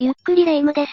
ゆっくりレ夢ムです。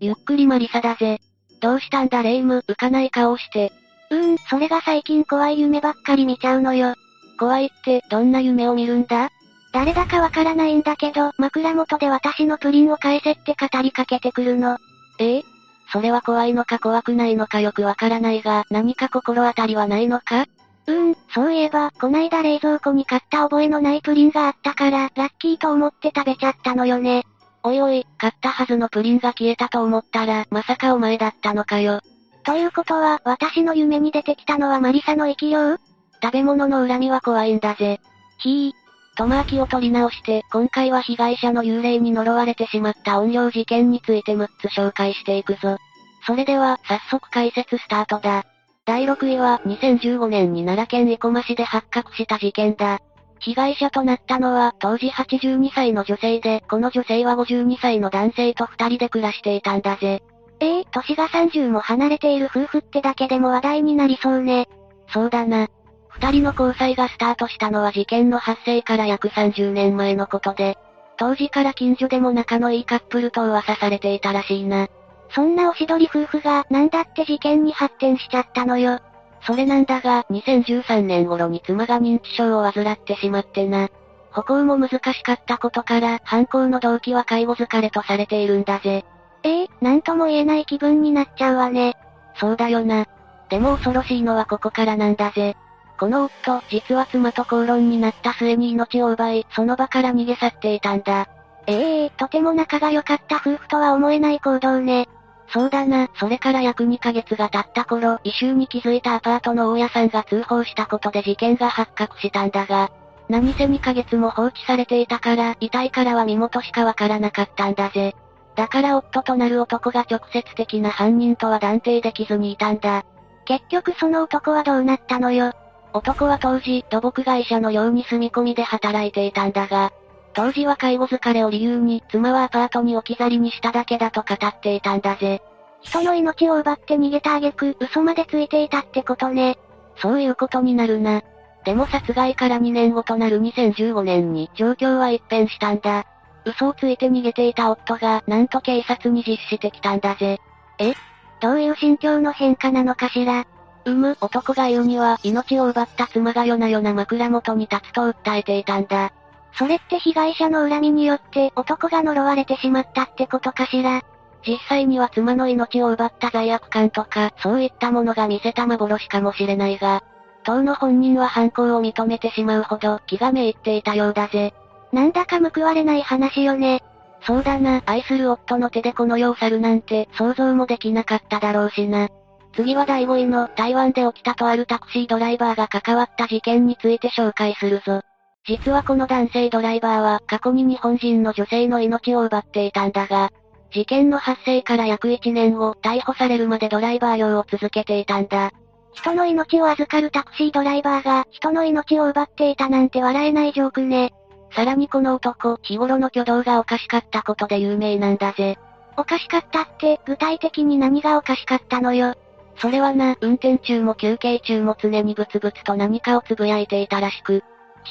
ゆっくりマリサだぜ。どうしたんだ？レ夢ム、浮かない顔して。うーん、それが最近怖い夢ばっかり見ちゃうのよ。怖いって、どんな夢を見るんだ？誰だかわからないんだけど、枕元で私のプリンを返せって語りかけてくるの。ええ？それは怖いのか怖くないのかよくわからないが、何か心当たりはないのか？うーん、そういえば、こないだ冷蔵庫に買った覚えのないプリンがあったから、ラッキーと思って食べちゃったのよね。おいおい、買ったはずのプリンが消えたと思ったら、まさかお前だったのかよ。ということは、私の夢に出てきたのはマリサの生き量食べ物の恨みは怖いんだぜ。ひー。トマーキを取り直して、今回は被害者の幽霊に呪われてしまった怨霊事件について6つ紹介していくぞ。それでは、早速解説スタートだ。第6位は、2015年に奈良県生駒市で発覚した事件だ。被害者となったのは、当時82歳の女性で、この女性は52歳の男性と2人で暮らしていたんだぜ。ええー、歳が30も離れている夫婦ってだけでも話題になりそうね。そうだな。二人の交際がスタートしたのは事件の発生から約30年前のことで、当時から近所でも仲のいいカップルと噂されていたらしいな。そんなおしどり夫婦がなんだって事件に発展しちゃったのよ。それなんだが、2013年頃に妻が認知症を患ってしまってな。歩行も難しかったことから、犯行の動機は介護疲れとされているんだぜ。ええー、なんとも言えない気分になっちゃうわね。そうだよな。でも恐ろしいのはここからなんだぜ。この夫、実は妻と口論になった末に命を奪い、その場から逃げ去っていたんだ。ええー、とても仲が良かった夫婦とは思えない行動ね。そうだな、それから約2ヶ月が経った頃、異臭に気づいたアパートの大家さんが通報したことで事件が発覚したんだが、何せ2ヶ月も放置されていたから、遺体からは身元しかわからなかったんだぜ。だから夫となる男が直接的な犯人とは断定できずにいたんだ。結局その男はどうなったのよ。男は当時、土木会社のように住み込みで働いていたんだが、当時は介護疲れを理由に、妻はアパートに置き去りにしただけだと語っていたんだぜ。人の命を奪って逃げた挙句、嘘までついていたってことね。そういうことになるな。でも殺害から2年後となる2015年に状況は一変したんだ。嘘をついて逃げていた夫が、なんと警察に実してきたんだぜ。え？どういう心境の変化なのかしら？うむ、男が言うには、命を奪った妻が夜な夜な枕元に立つと訴えていたんだ。それって被害者の恨みによって男が呪われてしまったってことかしら？実際には妻の命を奪った罪悪感とか、そういったものが見せた幻かもしれないが、当の本人は犯行を認めてしまうほど気がめいっていたようだぜ。なんだか報われない話よね。そうだな、愛する夫の手でこの世を去るなんて想像もできなかっただろうしな。次は第5位の台湾で起きたとあるタクシードライバーが関わった事件について紹介するぞ。実はこの男性ドライバーは過去に日本人の女性の命を奪っていたんだが、事件の発生から約1年後、逮捕されるまでドライバー業を続けていたんだ。人の命を預かるタクシードライバーが人の命を奪っていたなんて笑えないジョークね。さらにこの男、日頃の挙動がおかしかったことで有名なんだぜ。おかしかったって、具体的に何がおかしかったのよ。それはな、運転中も休憩中も常にブツブツと何かをつぶやいていたらしく、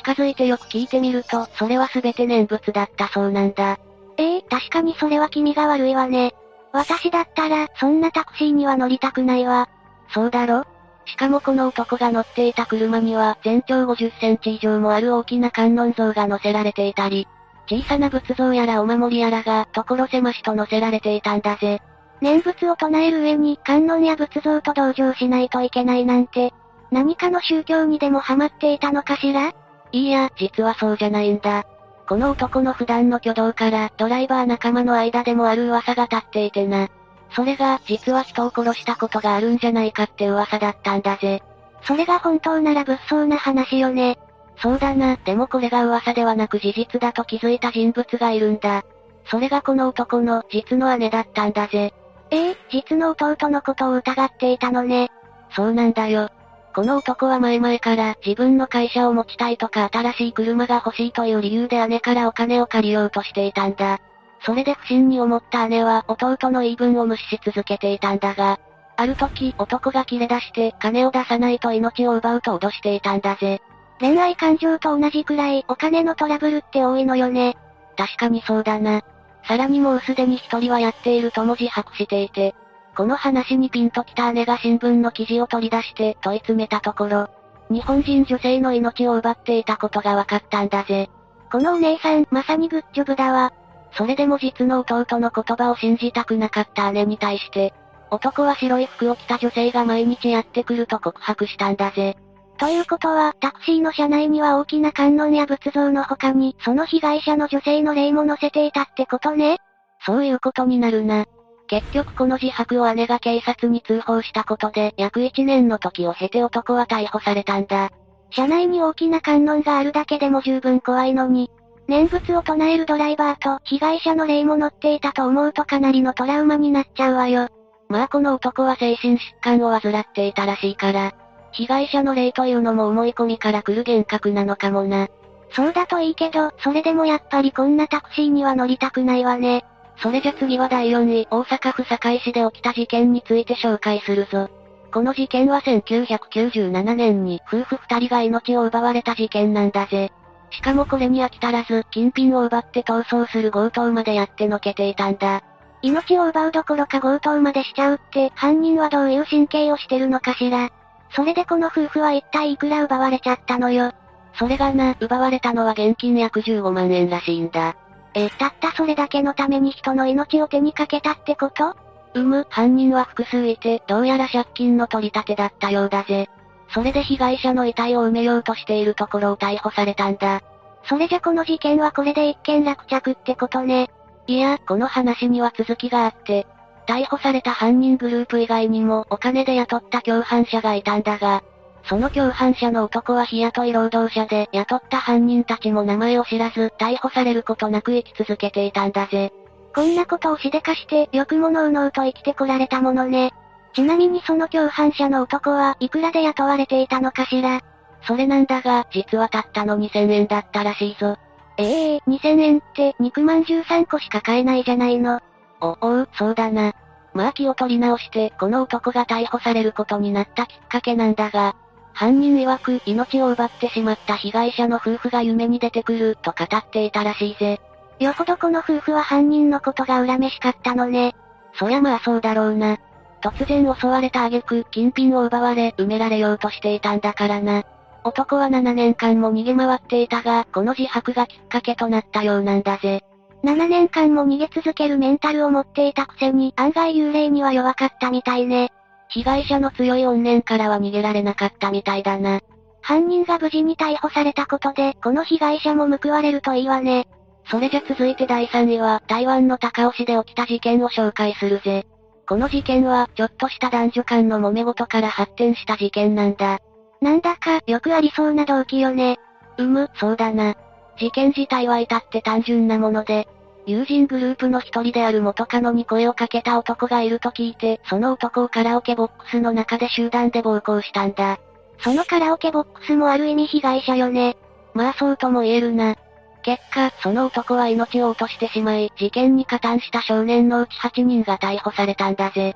近づいてよく聞いてみると、それは全て念仏だったそうなんだ。ええー、確かにそれは気味が悪いわね。私だったら、そんなタクシーには乗りたくないわ。そうだろ？しかもこの男が乗っていた車には全長50センチ以上もある大きな観音像が乗せられていたり、小さな仏像やらお守りやらが所狭しと乗せられていたんだぜ。念仏を唱える上に観音や仏像と同情しないといけないなんて、何かの宗教にでもハマっていたのかしら？いいや、実はそうじゃないんだ。この男の普段の挙動から、ドライバー仲間の間でもある噂が立っていてな。それが、実は人を殺したことがあるんじゃないかって噂だったんだぜ。それが本当なら物騒な話よね。そうだな、でもこれが噂ではなく事実だと気づいた人物がいるんだ。それがこの男の実の姉だったんだぜ。ええー、実の弟のことを疑っていたのね。そうなんだよ。この男は前々から自分の会社を持ちたいとか新しい車が欲しいという理由で姉からお金を借りようとしていたんだ。それで不審に思った姉は弟の言い分を無視し続けていたんだが、ある時男が切れ出して金を出さないと命を奪うと脅していたんだぜ。恋愛感情と同じくらいお金のトラブルって多いのよね。確かにそうだな。さらにもうすでに一人はやっているとも自白していて、この話にピンときた姉が新聞の記事を取り出して問い詰めたところ、日本人女性の命を奪っていたことが分かったんだぜ。このお姉さん、まさにグッジョブだわ。それでも実の弟の言葉を信じたくなかった姉に対して、男は白い服を着た女性が毎日やってくると告白したんだぜ。ということは、タクシーの車内には大きな観音や仏像の他に、その被害者の女性の霊も載せていたってことねそういうことになるな。結局この自白を姉が警察に通報したことで、約1年の時を経て男は逮捕されたんだ。車内に大きな観音があるだけでも十分怖いのに、念仏を唱えるドライバーと被害者の霊も乗っていたと思うとかなりのトラウマになっちゃうわよ。まあこの男は精神疾患を患っていたらしいから、被害者の霊というのも思い込みから来る幻覚なのかもな。そうだといいけど、それでもやっぱりこんなタクシーには乗りたくないわね。それじゃ次は第4位、大阪府堺市で起きた事件について紹介するぞ。この事件は1997年に夫婦二人が命を奪われた事件なんだぜ。しかもこれに飽き足らず、金品を奪って逃走する強盗までやってのけていたんだ。命を奪うどころか強盗までしちゃうって、犯人はどういう神経をしてるのかしら。それでこの夫婦は一体いくら奪われちゃったのよ。それがな、奪われたのは現金約15万円らしいんだ。え、たったそれだけのために人の命を手にかけたってこと？うむ、犯人は複数いて、どうやら借金の取り立てだったようだぜ。それで被害者の遺体を埋めようとしているところを逮捕されたんだ。それじゃこの事件はこれで一件落着ってことね。いや、この話には続きがあって、逮捕された犯人グループ以外にもお金で雇った共犯者がいたんだが、その共犯者の男は日雇い労働者で雇った犯人たちも名前を知らず逮捕されることなく生き続けていたんだぜ。こんなことをしでかして、よくものうのうと生きてこられたものね。ちなみにその共犯者の男はいくらで雇われていたのかしら。それなんだが、実はたったの2000円だったらしいぞ。ええー、2000円って肉まんじゅう3個しか買えないじゃないの。お、おう、そうだな。まあ気を取り直して、この男が逮捕されることになったきっかけなんだが、犯人曰く命を奪ってしまった被害者の夫婦が夢に出てくると語っていたらしいぜ。よほどこの夫婦は犯人のことが恨めしかったのね。そりゃまあそうだろうな。突然襲われた挙句、金品を奪われ、埋められようとしていたんだからな。男は7年間も逃げ回っていたが、この自白がきっかけとなったようなんだぜ。7年間も逃げ続けるメンタルを持っていたくせに、案外幽霊には弱かったみたいね。被害者の強い怨念からは逃げられなかったみたいだな。犯人が無事に逮捕されたことで、この被害者も報われるといいわね。それじゃ続いて第3位は、台湾の高尾市で起きた事件を紹介するぜ。この事件は、ちょっとした男女間の揉め事から発展した事件なんだ。なんだか、よくありそうな動機よね。うむ、そうだな。事件自体は至って単純なもので、友人グループの一人である元カノに声をかけた男がいると聞いて、その男をカラオケボックスの中で集団で暴行したんだ。そのカラオケボックスもある意味被害者よね。まあそうとも言えるな。結果、その男は命を落としてしまい、事件に加担した少年のうち8人が逮捕されたんだぜ。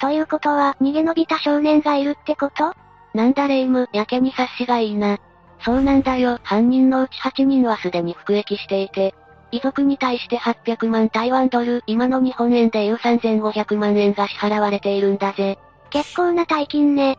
ということは、逃げ延びた少年がいるってこと？なんだレイム、やけに察しがいいな。そうなんだよ、犯人のうち8人はすでに服役していて、遺族に対して800万台湾ドル、今の日本円でいう3500万円が支払われているんだぜ。結構な大金ね。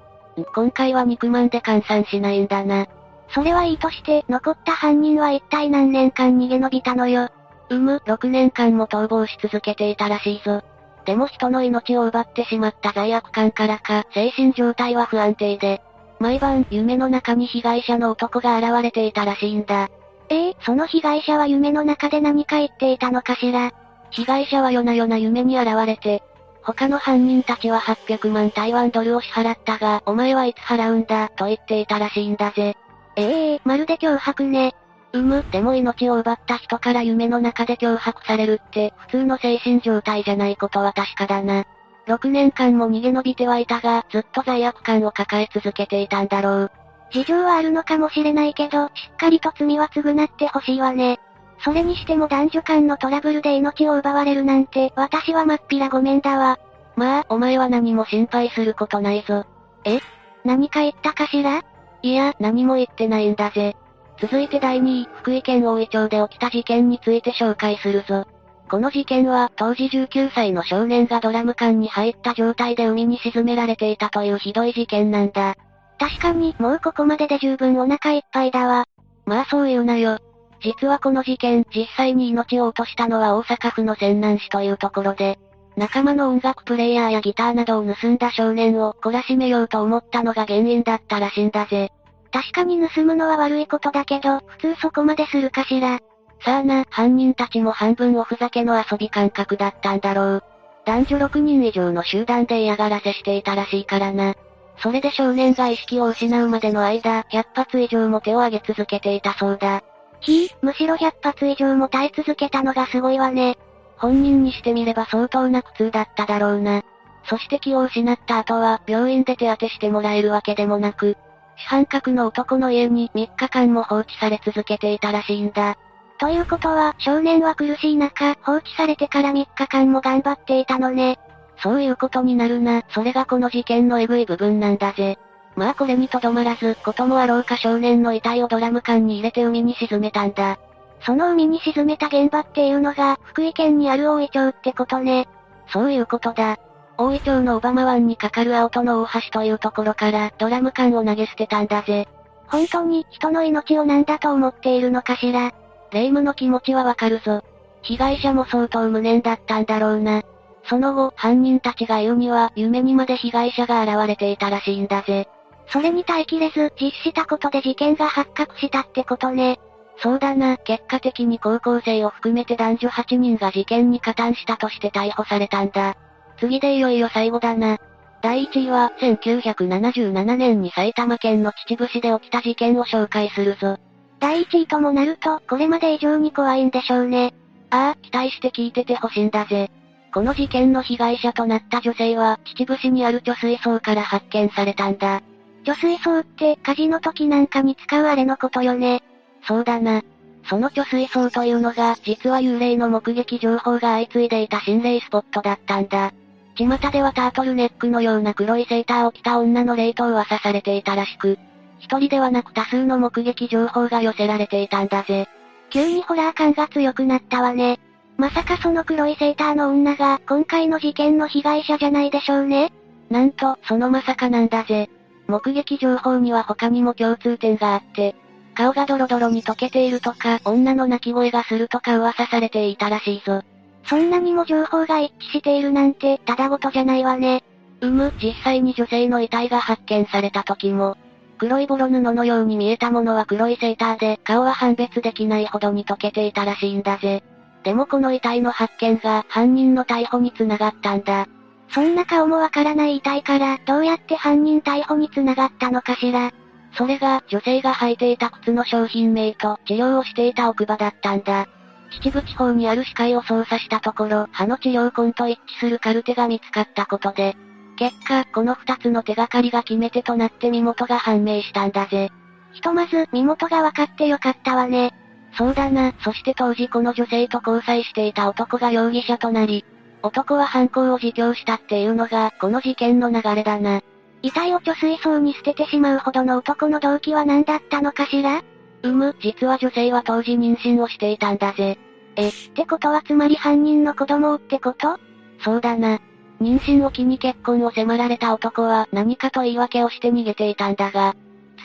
今回は肉万で換算しないんだな。それはいいとして、残った犯人は一体何年間逃げ延びたのよ。うむ、6年間も逃亡し続けていたらしいぞ。でも人の命を奪ってしまった罪悪感からか、精神状態は不安定で、毎晩、夢の中に被害者の男が現れていたらしいんだ。ええー、その被害者は夢の中で何か言っていたのかしら？被害者は夜な夜な夢に現れて、他の犯人たちは800万台湾ドルを支払ったが、お前はいつ払うんだ、と言っていたらしいんだぜ。ええー、まるで脅迫ね。うむ、でも命を奪った人から夢の中で脅迫されるって、普通の精神状態じゃないことは確かだな。6年間も逃げ延びてはいたが、ずっと罪悪感を抱え続けていたんだろう。事情はあるのかもしれないけど、しっかりと罪は償ってほしいわね。それにしても男女間のトラブルで命を奪われるなんて、私はまっぴらごめんだわ。まあ、お前は何も心配することないぞ。え？何か言ったかしら？いや、何も言ってないんだぜ。続いて第2位、福井県大井町で起きた事件について紹介するぞ。この事件は当時19歳の少年がドラム缶に入った状態で海に沈められていたというひどい事件なんだ。確かに、もうここまでで十分お腹いっぱいだわ。まあそう言うなよ。実はこの事件、実際に命を落としたのは大阪府の泉南市というところで、仲間の音楽プレイヤーやギターなどを盗んだ少年を懲らしめようと思ったのが原因だったらしいんだぜ。確かに盗むのは悪いことだけど、普通そこまでするかしら。さあな、犯人たちも半分おふざけの遊び感覚だったんだろう。男女6人以上の集団で嫌がらせしていたらしいからな。それで少年が意識を失うまでの間、100発以上も手を挙げ続けていたそうだ。ひぃ、むしろ100発以上も耐え続けたのがすごいわね。本人にしてみれば相当な苦痛だっただろうな。そして気を失った後は、病院で手当てしてもらえるわけでもなく、主犯格の男の家に3日間も放置され続けていたらしいんだ。ということは、少年は苦しい中、放置されてから3日間も頑張っていたのね。そういうことになるな、それがこの事件のエグい部分なんだぜ。まあこれにとどまらず、こともあろうか少年の遺体をドラム缶に入れて海に沈めたんだ。その海に沈めた現場っていうのが、福井県にある大井町ってことね。そういうことだ。大井町の小浜湾に架かる青戸の大橋というところから、ドラム缶を投げ捨てたんだぜ。本当に、人の命を何だと思っているのかしら。霊夢の気持ちはわかるぞ。被害者も相当無念だったんだろうな。その後、犯人たちが言うには、夢にまで被害者が現れていたらしいんだぜ。それに耐えきれず、実施したことで事件が発覚したってことね。そうだな、結果的に高校生を含めて男女8人が事件に加担したとして逮捕されたんだ。次でいよいよ最後だな。第1位は、1977年に埼玉県の秩父市で起きた事件を紹介するぞ。第1位ともなると、これまで以上に怖いんでしょうね。ああ、期待して聞いててほしいんだぜ。この事件の被害者となった女性は、秩父市にある貯水槽から発見されたんだ。貯水槽って、火事の時なんかに使うあれのことよね。そうだな。その貯水槽というのが、実は幽霊の目撃情報が相次いでいた心霊スポットだったんだ。巷ではタートルネックのような黒いセーターを着た女の霊と噂されていたらしく、一人ではなく多数の目撃情報が寄せられていたんだぜ。急にホラー感が強くなったわね。まさかその黒いセーターの女が今回の事件の被害者じゃないでしょうね。なんと、そのまさかなんだぜ。目撃情報には他にも共通点があって、顔がドロドロに溶けているとか、女の泣き声がするとか噂されていたらしいぞ。そんなにも情報が一致しているなんて、ただごとじゃないわね。うむ、実際に女性の遺体が発見された時も、黒いボロ布のように見えたものは黒いセーターで、顔は判別できないほどに溶けていたらしいんだぜ。でもこの遺体の発見が犯人の逮捕につながったんだ。そんな顔もわからない遺体から、どうやって犯人逮捕につながったのかしら。それが、女性が履いていた靴の商品名と治療をしていた奥歯だったんだ。秩父地方にある歯科医を捜査したところ、歯の治療痕と一致するカルテが見つかったことで、結果、この二つの手がかりが決め手となって身元が判明したんだぜ。ひとまず、身元が分かってよかったわね。そうだな、そして当時この女性と交際していた男が容疑者となり、男は犯行を自供したっていうのが、この事件の流れだな。遺体を貯水槽に捨ててしまうほどの男の動機は何だったのかしら？うむ、実は女性は当時妊娠をしていたんだぜ。え、ってことはつまり犯人の子供をってこと？そうだな。妊娠を機に結婚を迫られた男は何かと言い訳をして逃げていたんだが、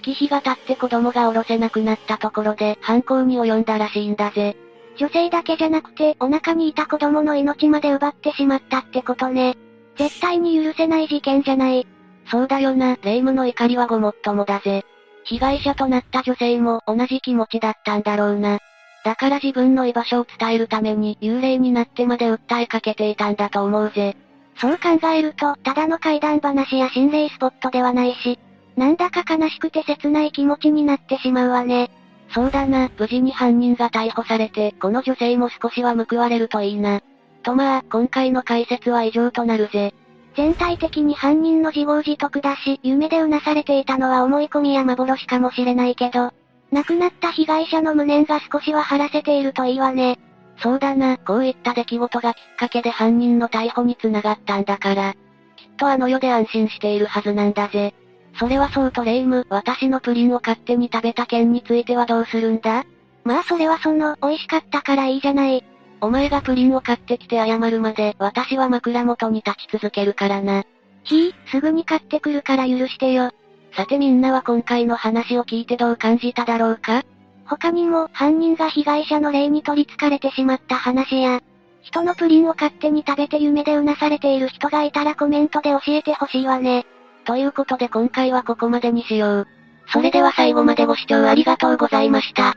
月日が経って子供がおろせなくなったところで犯行に及んだらしいんだぜ。女性だけじゃなくてお腹にいた子供の命まで奪ってしまったってことね。絶対に許せない事件じゃない。そうだよな、霊夢の怒りはごもっともだぜ。被害者となった女性も同じ気持ちだったんだろうな。だから自分の居場所を伝えるために幽霊になってまで訴えかけていたんだと思うぜ。そう考えると、ただの怪談話や心霊スポットではないし、なんだか悲しくて切ない気持ちになってしまうわね。そうだな、無事に犯人が逮捕されて、この女性も少しは報われるといいな。とまあ、今回の解説は以上となるぜ。全体的に犯人の自業自得だし、夢でうなされていたのは思い込みや幻かもしれないけど、亡くなった被害者の無念が少しは晴らせているといいわね。そうだな、こういった出来事がきっかけで犯人の逮捕につながったんだから、きっとあの世で安心しているはずなんだぜ。それはそうとレイム、私のプリンを勝手に食べた件についてはどうするんだ？まあそれはその、美味しかったからいいじゃない。お前がプリンを買ってきて謝るまで、私は枕元に立ち続けるからな。ひぃ、すぐに買ってくるから許してよ。さてみんなは今回の話を聞いてどう感じただろうか？他にも、犯人が被害者の霊に取り憑かれてしまった話や、人のプリンを勝手に食べて夢でうなされている人がいたらコメントで教えてほしいわね。ということで今回はここまでにしよう。それでは最後までご視聴ありがとうございました。